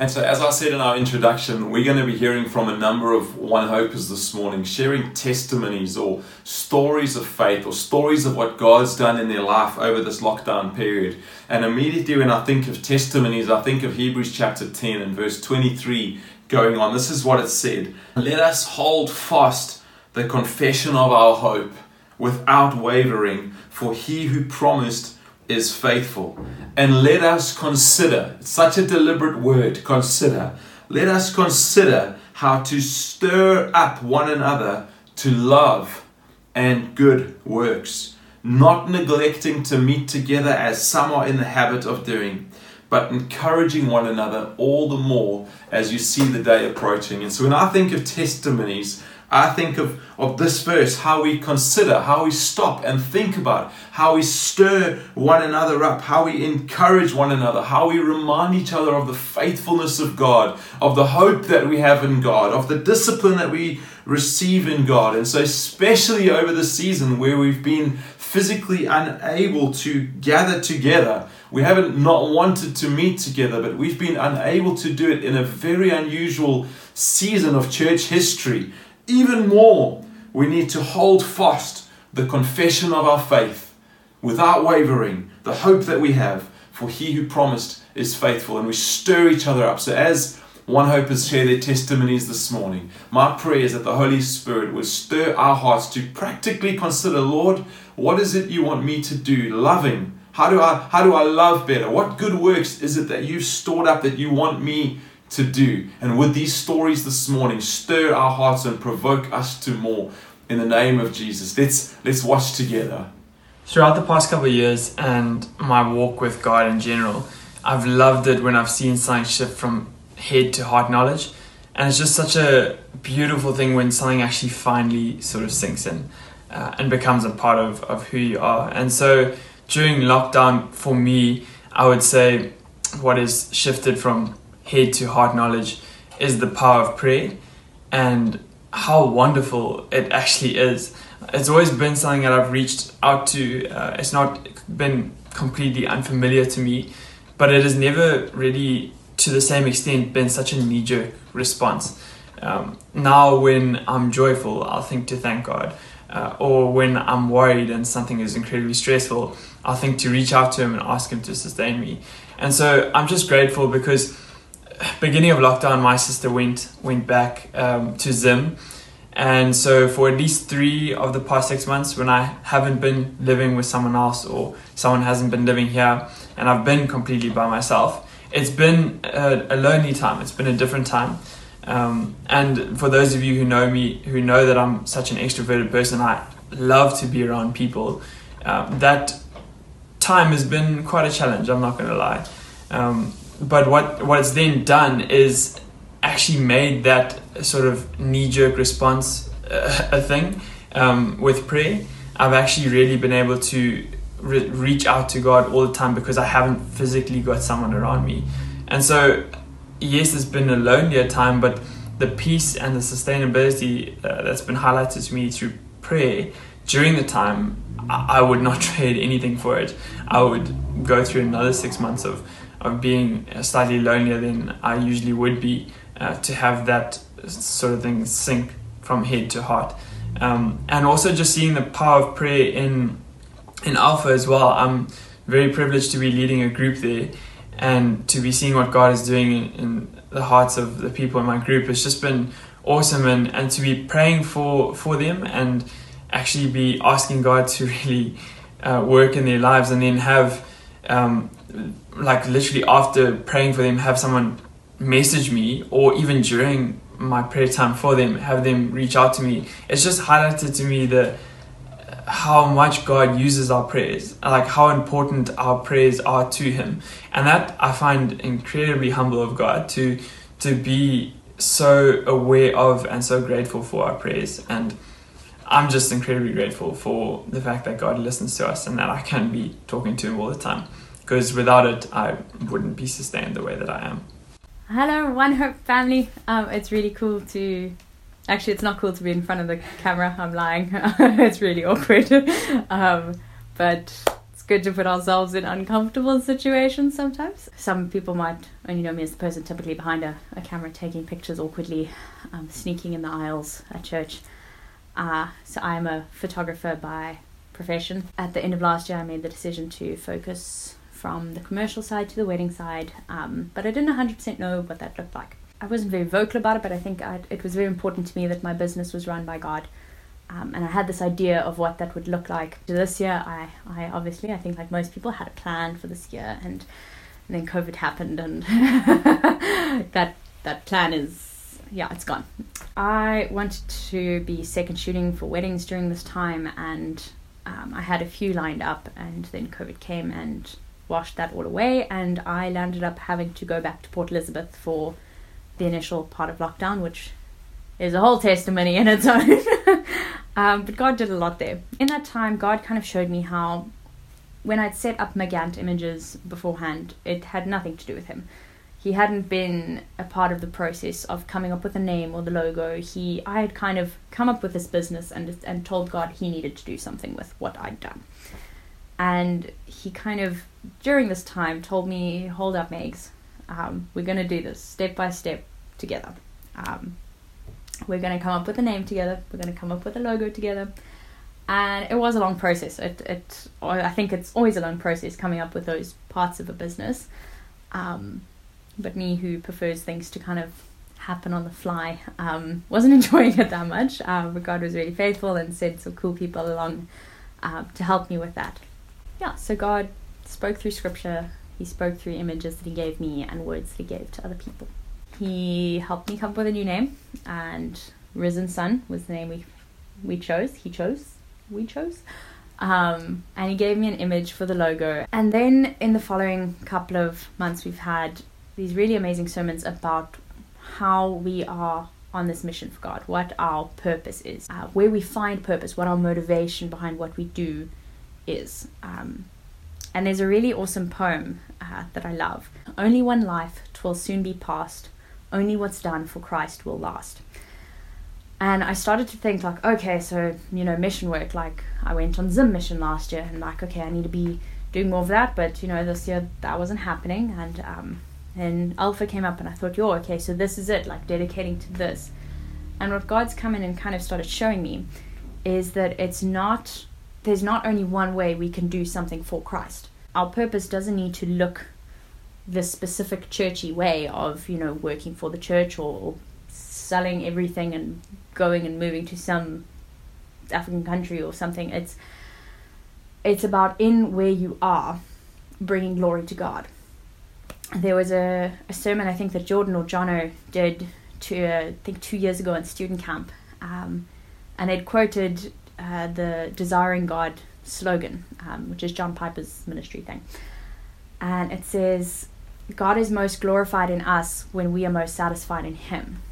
And so, as I said in our introduction, we're going to be hearing from a number of One Hopers this morning, sharing testimonies or stories of faith or stories of what God's done in their life over this lockdown period. And immediately, when I think of testimonies, I think of Hebrews chapter 10 and verse 23 going on. This is what it said Let us hold fast the confession of our hope without wavering, for he who promised is faithful. And let us consider, such a deliberate word, consider. Let us consider how to stir up one another to love and good works, not neglecting to meet together as some are in the habit of doing, but encouraging one another all the more as you see the day approaching. And so when I think of testimonies, I think of, of this verse, how we consider, how we stop and think about, how we stir one another up, how we encourage one another, how we remind each other of the faithfulness of God, of the hope that we have in God, of the discipline that we receive in God. And so, especially over the season where we've been physically unable to gather together, we haven't not wanted to meet together, but we've been unable to do it in a very unusual season of church history even more, we need to hold fast the confession of our faith without wavering, the hope that we have, for he who promised is faithful. And we stir each other up. So, as one hopers share their testimonies this morning, my prayer is that the Holy Spirit would stir our hearts to practically consider, Lord, what is it you want me to do? Loving. How do I how do I love better? What good works is it that you've stored up that you want me to do. And would these stories this morning, stir our hearts and provoke us to more in the name of Jesus. Let's let's watch together. Throughout the past couple of years and my walk with God in general, I've loved it when I've seen something shift from head to heart knowledge. And it's just such a beautiful thing when something actually finally sort of sinks in uh, and becomes a part of, of who you are. And so during lockdown, for me, I would say what has shifted from head to heart knowledge is the power of prayer and how wonderful it actually is. It's always been something that I've reached out to. Uh, it's not been completely unfamiliar to me, but it has never really, to the same extent, been such a knee jerk response. Um, now, when I'm joyful, I'll think to thank God. Uh, or when I'm worried and something is incredibly stressful, I'll think to reach out to Him and ask Him to sustain me. And so I'm just grateful because beginning of lockdown, my sister went went back um, to Zim, and so for at least three of the past six months, when I haven't been living with someone else or someone hasn't been living here, and I've been completely by myself, it's been a, a lonely time. It's been a different time. Um, and for those of you who know me, who know that I'm such an extroverted person, I love to be around people. Um, that time has been quite a challenge. I'm not going to lie. Um, but what what it's then done is actually made that sort of knee jerk response uh, a thing um, with prayer. I've actually really been able to re- reach out to God all the time because I haven't physically got someone around me, and so yes, it's been a lonelier time, but the peace and the sustainability uh, that's been highlighted to me through prayer during the time, I, I would not trade anything for it. I would go through another six months of of being slightly lonelier than I usually would be uh, to have that sort of thing sink from head to heart. Um, and also just seeing the power of prayer in in Alpha as well. I'm very privileged to be leading a group there and to be seeing what God is doing in, in the hearts of the people in my group. It's just been awesome and, and to be praying for, for them and actually be asking God to really uh, work in their lives and then have um, like literally after praying for them, have someone message me, or even during my prayer time for them, have them reach out to me. It's just highlighted to me that how much God uses our prayers, like how important our prayers are to Him, and that I find incredibly humble of God to to be so aware of and so grateful for our prayers and. I'm just incredibly grateful for the fact that God listens to us and that I can be talking to Him all the time because without it, I wouldn't be sustained the way that I am. Hello, One Hope family. Um, it's really cool to. Actually, it's not cool to be in front of the camera. I'm lying. it's really awkward. um, but it's good to put ourselves in uncomfortable situations sometimes. Some people might only know me as the person typically behind a, a camera taking pictures awkwardly, um, sneaking in the aisles at church. Uh, so I'm a photographer by profession. At the end of last year, I made the decision to focus from the commercial side to the wedding side, um, but I didn't 100% know what that looked like. I wasn't very vocal about it, but I think I'd, it was very important to me that my business was run by God. Um, and I had this idea of what that would look like. This year, I, I obviously, I think like most people, had a plan for this year, and, and then COVID happened, and that that plan is yeah, it's gone. I wanted to be second shooting for weddings during this time, and um, I had a few lined up, and then COVID came and washed that all away, and I landed up having to go back to Port Elizabeth for the initial part of lockdown, which is a whole testimony in its own. um, but God did a lot there. In that time, God kind of showed me how, when I'd set up my Gantt images beforehand, it had nothing to do with Him. He hadn't been a part of the process of coming up with a name or the logo. He, I had kind of come up with this business and and told God He needed to do something with what I'd done. And He kind of during this time told me, "Hold up, Megs, um, we're going to do this step by step together. Um, we're going to come up with a name together. We're going to come up with a logo together." And it was a long process. It, it, I think it's always a long process coming up with those parts of a business. Um, but me, who prefers things to kind of happen on the fly, um, wasn't enjoying it that much. Uh, but God was really faithful and sent some cool people along uh, to help me with that. Yeah, so God spoke through scripture, He spoke through images that He gave me and words that He gave to other people. He helped me come up with a new name, and Risen Sun was the name we we chose. He chose. We chose. Um, and he gave me an image for the logo. And then in the following couple of months, we've had these really amazing sermons about how we are on this mission for God, what our purpose is, uh, where we find purpose, what our motivation behind what we do is. Um, and there's a really awesome poem uh, that I love. Only one life, twill soon be past. Only what's done for Christ will last. And I started to think like, okay, so you know, mission work. Like I went on Zim mission last year, and like, okay, I need to be doing more of that. But you know, this year that wasn't happening, and um, and Alpha came up, and I thought, yo, okay, so this is it, like dedicating to this. And what God's come in and kind of started showing me is that it's not there's not only one way we can do something for Christ. Our purpose doesn't need to look the specific churchy way of you know working for the church or, or selling everything and going and moving to some African country or something. It's it's about in where you are, bringing glory to God. There was a, a sermon I think that Jordan or Jono did to uh, I think two years ago in student camp, um, and they'd quoted uh, the Desiring God slogan, um, which is John Piper's ministry thing, and it says, "God is most glorified in us when we are most satisfied in Him."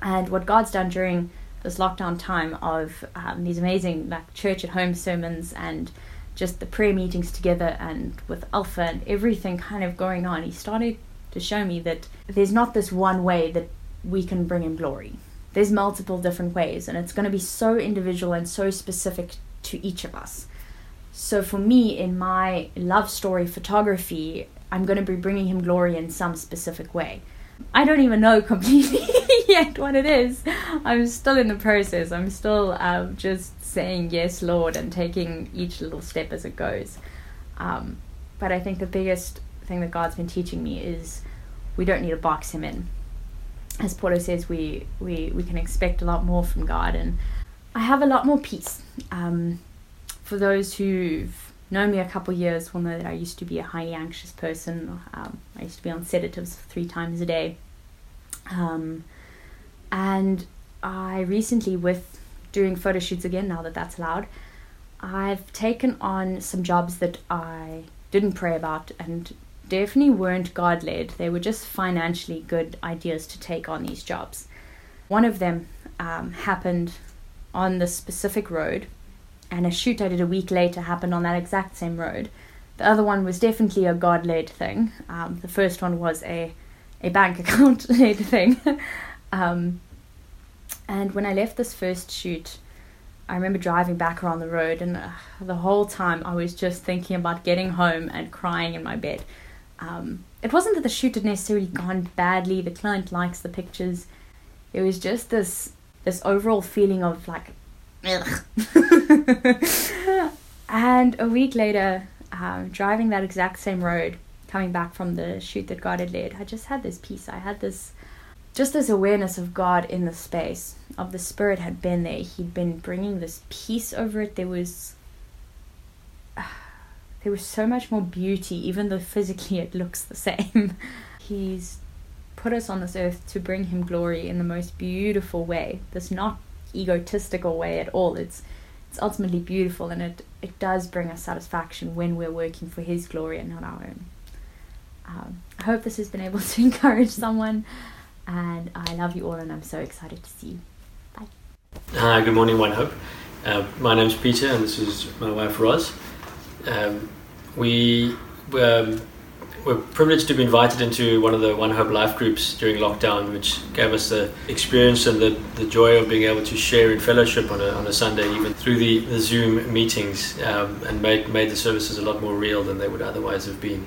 And what God's done during this lockdown time of um, these amazing like church at home sermons and just the prayer meetings together and with Alpha and everything kind of going on, he started to show me that there's not this one way that we can bring him glory. There's multiple different ways, and it's going to be so individual and so specific to each of us. So, for me, in my love story photography, I'm going to be bringing him glory in some specific way. I don't even know completely yet what it is. I'm still in the process. I'm still um, just saying yes, Lord, and taking each little step as it goes. Um, but I think the biggest thing that God's been teaching me is we don't need to box Him in. As Paulo says, we, we, we can expect a lot more from God, and I have a lot more peace. Um, for those who've known me a couple years will know that I used to be a highly anxious person. Um, I used to be on sedatives three times a day. Um, and I recently, with doing photo shoots again, now that that's allowed, I've taken on some jobs that I didn't pray about and definitely weren't God led. They were just financially good ideas to take on these jobs. One of them um, happened on this specific road, and a shoot I did a week later happened on that exact same road. The other one was definitely a God led thing. Um, the first one was a, a bank account led thing. um, and when I left this first shoot, I remember driving back around the road, and uh, the whole time I was just thinking about getting home and crying in my bed. Um, it wasn't that the shoot had necessarily gone badly. The client likes the pictures. It was just this this overall feeling of like, and a week later, um, driving that exact same road, coming back from the shoot that God had led, I just had this peace. I had this just this awareness of God in the space, of the Spirit had been there. He'd been bringing this peace over it. There was there was so much more beauty, even though physically it looks the same. He's put us on this earth to bring him glory in the most beautiful way. This not egotistical way at all. It's it's ultimately beautiful and it, it does bring us satisfaction when we're working for his glory and not our own. Um, I hope this has been able to encourage someone. And I love you all, and I'm so excited to see you. Bye. Hi, good morning, One Hope. Uh, my name's Peter, and this is my wife Roz. Um, we um, were privileged to be invited into one of the One Hope life groups during lockdown, which gave us the experience and the, the joy of being able to share in fellowship on a, on a Sunday, even through the, the Zoom meetings, um, and made, made the services a lot more real than they would otherwise have been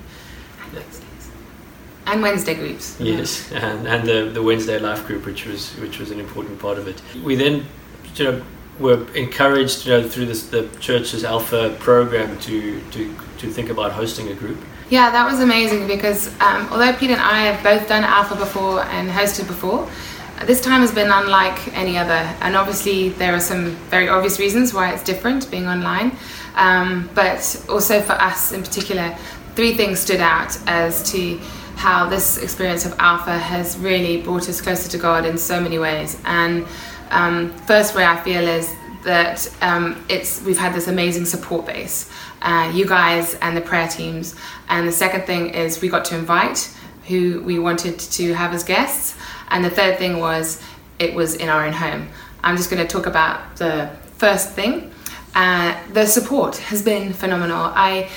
and Wednesday groups. Yes, and, and the, the Wednesday life group, which was which was an important part of it. We then, you know, were encouraged, you know, through this, the church's Alpha program to, to to think about hosting a group. Yeah, that was amazing because um, although Pete and I have both done Alpha before and hosted before, this time has been unlike any other. And obviously, there are some very obvious reasons why it's different being online. Um, but also for us in particular, three things stood out as to how this experience of Alpha has really brought us closer to God in so many ways. And um, first way I feel is that um, it's we've had this amazing support base, uh, you guys and the prayer teams. And the second thing is we got to invite who we wanted to have as guests. And the third thing was it was in our own home. I'm just going to talk about the first thing. Uh, the support has been phenomenal. I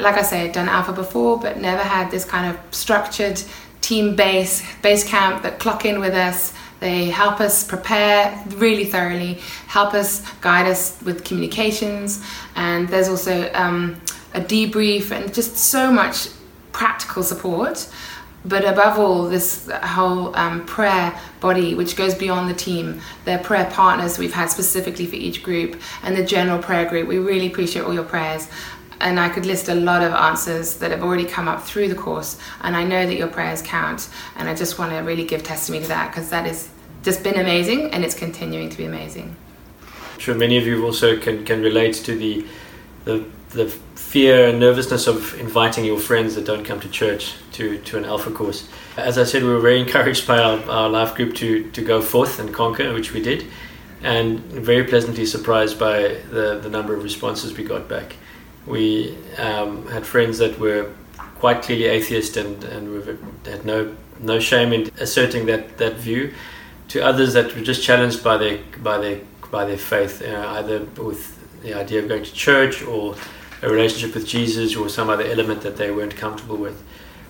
like I say, done Alpha before, but never had this kind of structured team base, base camp that clock in with us. They help us prepare really thoroughly, help us guide us with communications, and there's also um, a debrief and just so much practical support. But above all, this whole um, prayer body, which goes beyond the team, the prayer partners we've had specifically for each group, and the general prayer group. We really appreciate all your prayers and I could list a lot of answers that have already come up through the course. And I know that your prayers count, and I just want to really give testimony to that because that has just been amazing, and it's continuing to be amazing. I'm sure many of you also can, can relate to the, the the fear and nervousness of inviting your friends that don't come to church to, to an Alpha course. As I said, we were very encouraged by our, our life group to, to go forth and conquer, which we did, and very pleasantly surprised by the, the number of responses we got back we um, had friends that were quite clearly atheist and, and had no no shame in asserting that, that view. To others that were just challenged by their by their by their faith either with the idea of going to church or a relationship with Jesus or some other element that they weren't comfortable with.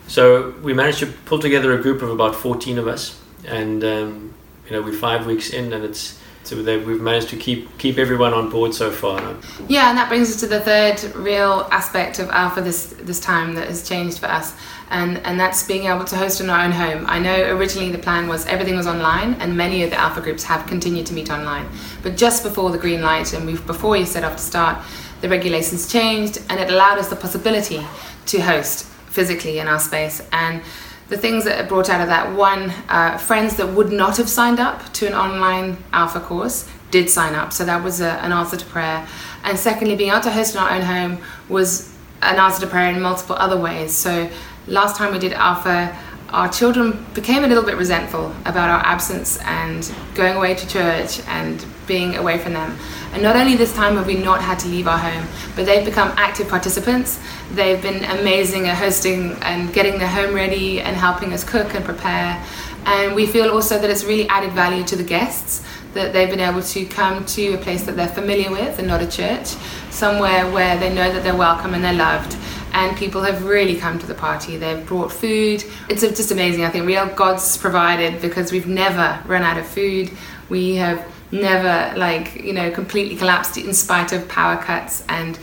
So we managed to pull together a group of about 14 of us and um, you know we're five weeks in and it's so we've managed to keep keep everyone on board so far. Yeah, and that brings us to the third real aspect of Alpha this this time that has changed for us, and and that's being able to host in our own home. I know originally the plan was everything was online, and many of the Alpha groups have continued to meet online. But just before the green light, and we before we set off to start, the regulations changed, and it allowed us the possibility to host physically in our space and the things that are brought out of that one, uh, friends that would not have signed up to an online alpha course did sign up. So that was a, an answer to prayer. And secondly, being able to host in our own home was an answer to prayer in multiple other ways. So last time we did alpha, our children became a little bit resentful about our absence and going away to church and being away from them. And not only this time have we not had to leave our home, but they've become active participants. They've been amazing at hosting and getting their home ready and helping us cook and prepare. And we feel also that it's really added value to the guests that they've been able to come to a place that they're familiar with and not a church, somewhere where they know that they're welcome and they're loved. And people have really come to the party. They've brought food. It's just amazing. I think real God's provided because we've never run out of food. We have never like you know completely collapsed in spite of power cuts and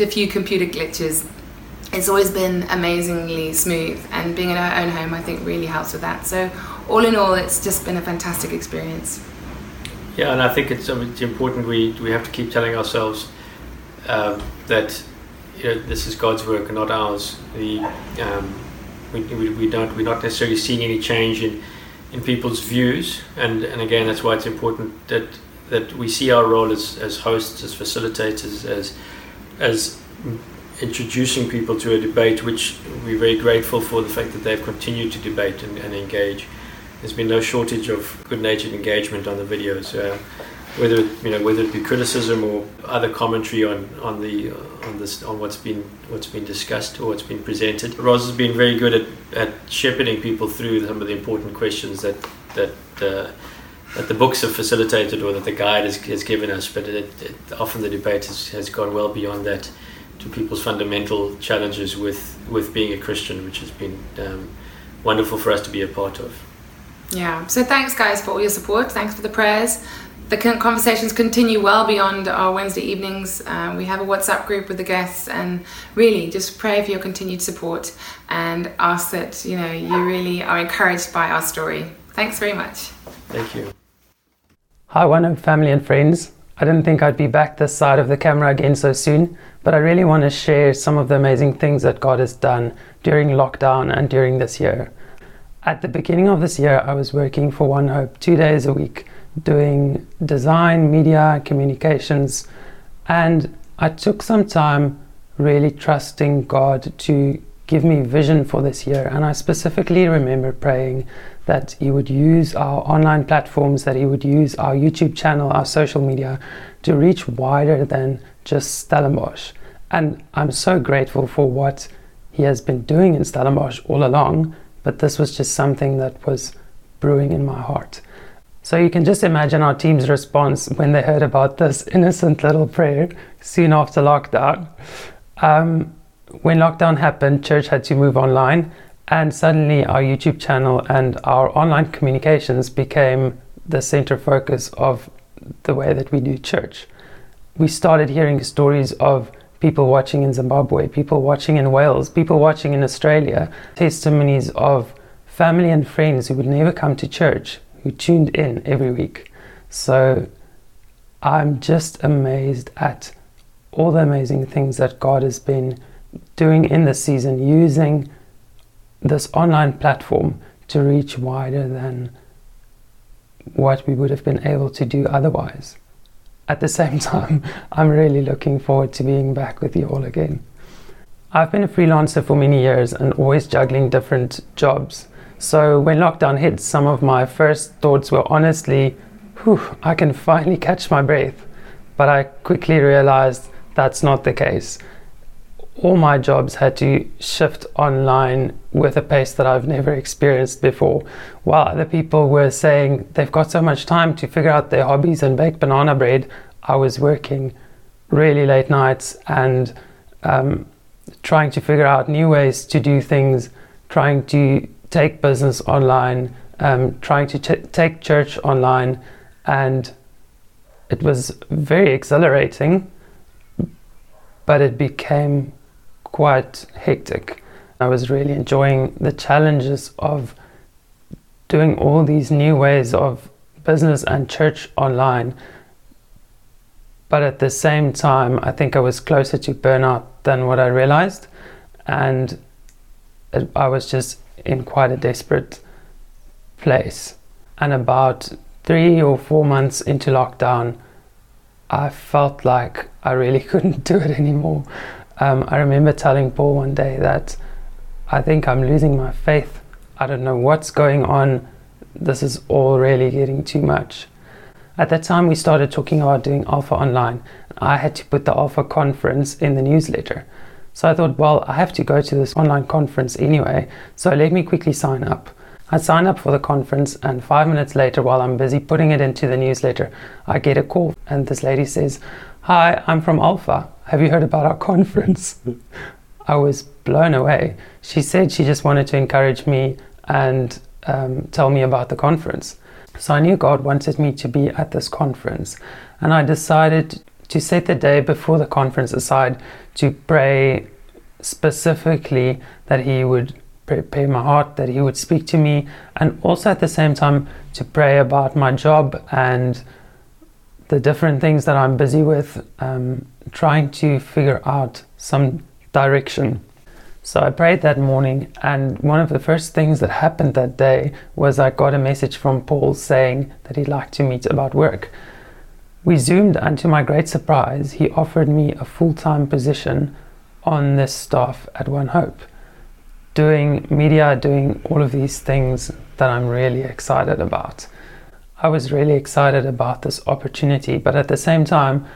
a few computer glitches. It's always been amazingly smooth, and being in our own home, I think, really helps with that. So, all in all, it's just been a fantastic experience. Yeah, and I think it's, um, it's important we, we have to keep telling ourselves um, that you know, this is God's work and not ours. The, um, we, we, we, don't, we're not necessarily seeing any change in, in people's views, and, and again, that's why it's important that, that we see our role as, as hosts, as facilitators, as, as introducing people to a debate, which we're very grateful for the fact that they've continued to debate and, and engage. There's been no shortage of good-natured engagement on the videos. Uh, whether it, you know whether it be criticism or other commentary on on the on this on what's been what's been discussed or what's been presented. Roz has been very good at, at shepherding people through some of the important questions that that uh, that the books have facilitated or that the guide has, has given us. But it, it, often the debate has, has gone well beyond that to people's fundamental challenges with with being a Christian, which has been um, wonderful for us to be a part of. Yeah. So thanks, guys, for all your support. Thanks for the prayers the conversations continue well beyond our Wednesday evenings. Um, we have a WhatsApp group with the guests, and really just pray for your continued support and ask that you know you really are encouraged by our story. Thanks very much. Thank you. Hi, One Hope family and friends. I didn't think I'd be back this side of the camera again so soon, but I really want to share some of the amazing things that God has done during lockdown and during this year. At the beginning of this year, I was working for One Hope two days a week doing design, media, communications, and I took some time really trusting God to give me vision for this year. And I specifically remember praying that He would use our online platforms, that He would use our YouTube channel, our social media to reach wider than just Stellenbosch. And I'm so grateful for what He has been doing in Stellenbosch all along, but this was just something that was brewing in my heart. So you can just imagine our team's response when they heard about this innocent little prayer soon after lockdown. Um, when lockdown happened, church had to move online, and suddenly our YouTube channel and our online communications became the center focus of the way that we do church. We started hearing stories of people watching in Zimbabwe, people watching in Wales, people watching in Australia, testimonies of family and friends who would never come to church who tuned in every week. So I'm just amazed at all the amazing things that God has been doing in this season, using this online platform to reach wider than what we would have been able to do otherwise. At the same time, I'm really looking forward to being back with you all again. I've been a freelancer for many years and always juggling different jobs. So when lockdown hit, some of my first thoughts were honestly, whew, I can finally catch my breath. But I quickly realized that's not the case. All my jobs had to shift online with a pace that I've never experienced before. While other people were saying they've got so much time to figure out their hobbies and bake banana bread, I was working really late nights and um, trying to figure out new ways to do things, trying to take business online, um, trying to take church online, and it was very exhilarating, but it became quite hectic. I was really enjoying the challenges of doing all these new ways of business and church online. But at the same time, I think I was closer to burnout than what I realized. And I was just in quite a desperate place. And about three or four months into lockdown, I felt like I really couldn't do it anymore. Um, I remember telling Paul one day that I think I'm losing my faith. I don't know what's going on. This is all really getting too much. At that time, we started talking about doing Alpha Online. I had to put the Alpha conference in the newsletter. So I thought, well, I have to go to this online conference anyway, so let me quickly sign up. I sign up for the conference, and five minutes later, while I'm busy putting it into the newsletter, I get a call, and this lady says, Hi, I'm from Alpha. Have you heard about our conference? I was blown away. She said she just wanted to encourage me and um, tell me about the conference. So I knew God wanted me to be at this conference, and I decided to set the day before the conference aside to pray specifically that He would prepare my heart, that He would speak to me, and also at the same time to pray about my job and the different things that I'm busy with, um, trying to figure out some direction. So I prayed that morning, and one of the first things that happened that day was I got a message from Paul saying that he'd like to meet about work. We zoomed, and to my great surprise, he offered me a full time position on this staff at One Hope, doing media, doing all of these things that I'm really excited about. I was really excited about this opportunity, but at the same time,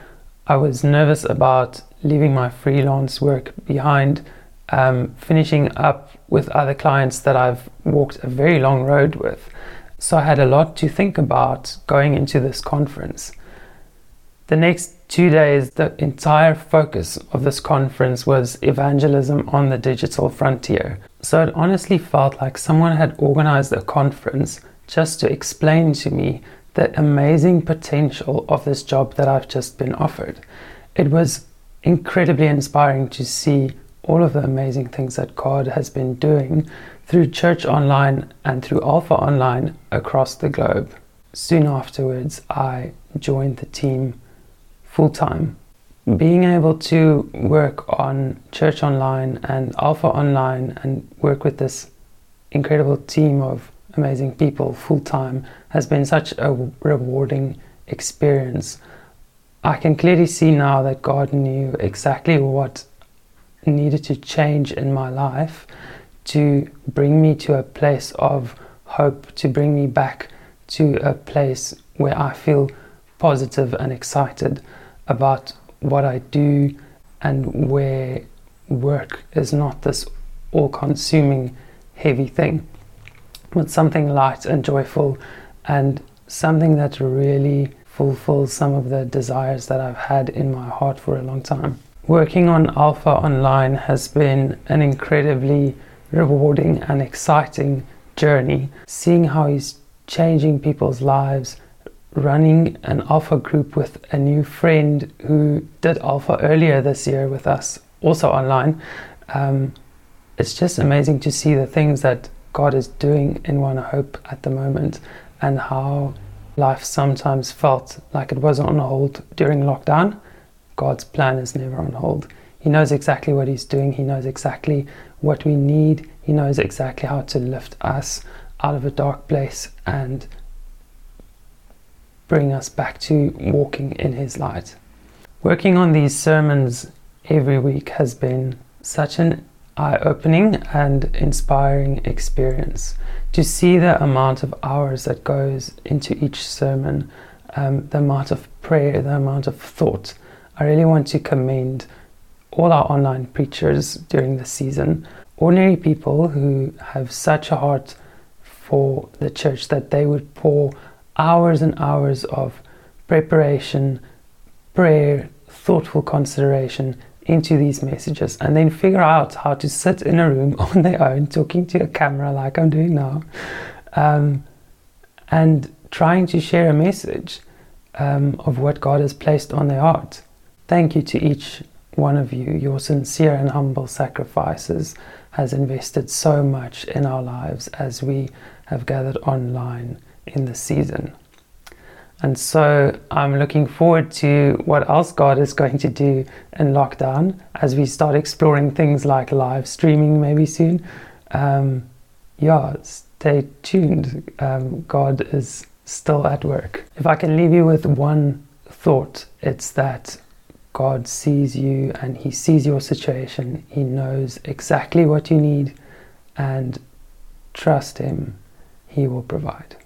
I was nervous about leaving my freelance work behind um, finishing up with other clients that I've walked a very long road with. So I had a lot to think about going into this conference. The next two days, the entire focus of this conference was evangelism on the digital frontier. So it honestly felt like someone had organized a conference just to explain to me the amazing potential of this job that I've just been offered. It was incredibly inspiring to see all of the amazing things that God has been doing through Church Online and through Alpha Online across the globe. Soon afterwards, I joined the team full time. Being able to work on Church Online and Alpha Online and work with this incredible team of amazing people full time has been such a rewarding experience. I can clearly see now that God knew exactly what needed to change in my life to bring me to a place of hope, to bring me back to a place where I feel positive and excited about what I do and where work is not this all consuming heavy thing, but something light and joyful and something that really fulfills some of the desires that I've had in my heart for a long time. Working on Alpha Online has been an incredibly rewarding and exciting journey. Seeing how he's changing people's lives, running an Alpha group with a new friend who did Alpha earlier this year with us, also online. Um, it's just amazing to see the things that God is doing in One Hope at the moment and how life sometimes felt like it was on hold during lockdown God's plan is never on hold. He knows exactly what He's doing, He knows exactly what we need, He knows exactly how to lift us out of a dark place and bring us back to walking in His light. Working on these sermons every week has been such an eye opening and inspiring experience to see the amount of hours that goes into each sermon, um, the amount of prayer, the amount of thought I really want to commend all our online preachers during the season, ordinary people who have such a heart for the church that they would pour hours and hours of preparation, prayer, thoughtful consideration into these messages and then figure out how to sit in a room on their own talking to a camera like I'm doing now um, and trying to share a message um, of what God has placed on their heart. Thank you to each one of you. Your sincere and humble sacrifices has invested so much in our lives as we have gathered online in the season. And so I'm looking forward to what else God is going to do in lockdown as we start exploring things like live streaming maybe soon. Um, yeah, stay tuned. Um, God is still at work. If I can leave you with one thought, it's that God sees you and He sees your situation. He knows exactly what you need, and trust Him, He will provide.